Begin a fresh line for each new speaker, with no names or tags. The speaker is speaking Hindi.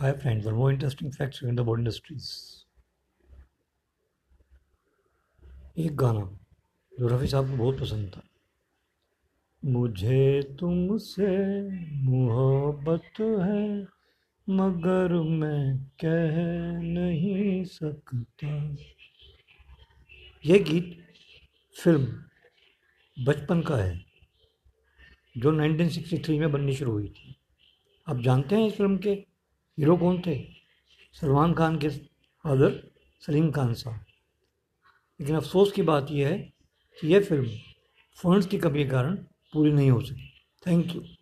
Hi friends, for more interesting facts in the board industries. एक गाना जो रफ़ी साहब को बहुत पसंद था। मुझे तुमसे मोहब्बत है मगर मैं कह नहीं सकता। यह गीत फ़िल्म बचपन का है जो 1963 में बननी शुरू हुई थी। आप जानते हैं इस फ़िल्म के? हीरो कौन थे? सलमान खान के फादर सलीम खान साहब। लेकिन अफसोस की बात यह है कि यह फ़िल्म फंड्स की कमी के कारण पूरी नहीं हो सकी। Thank you.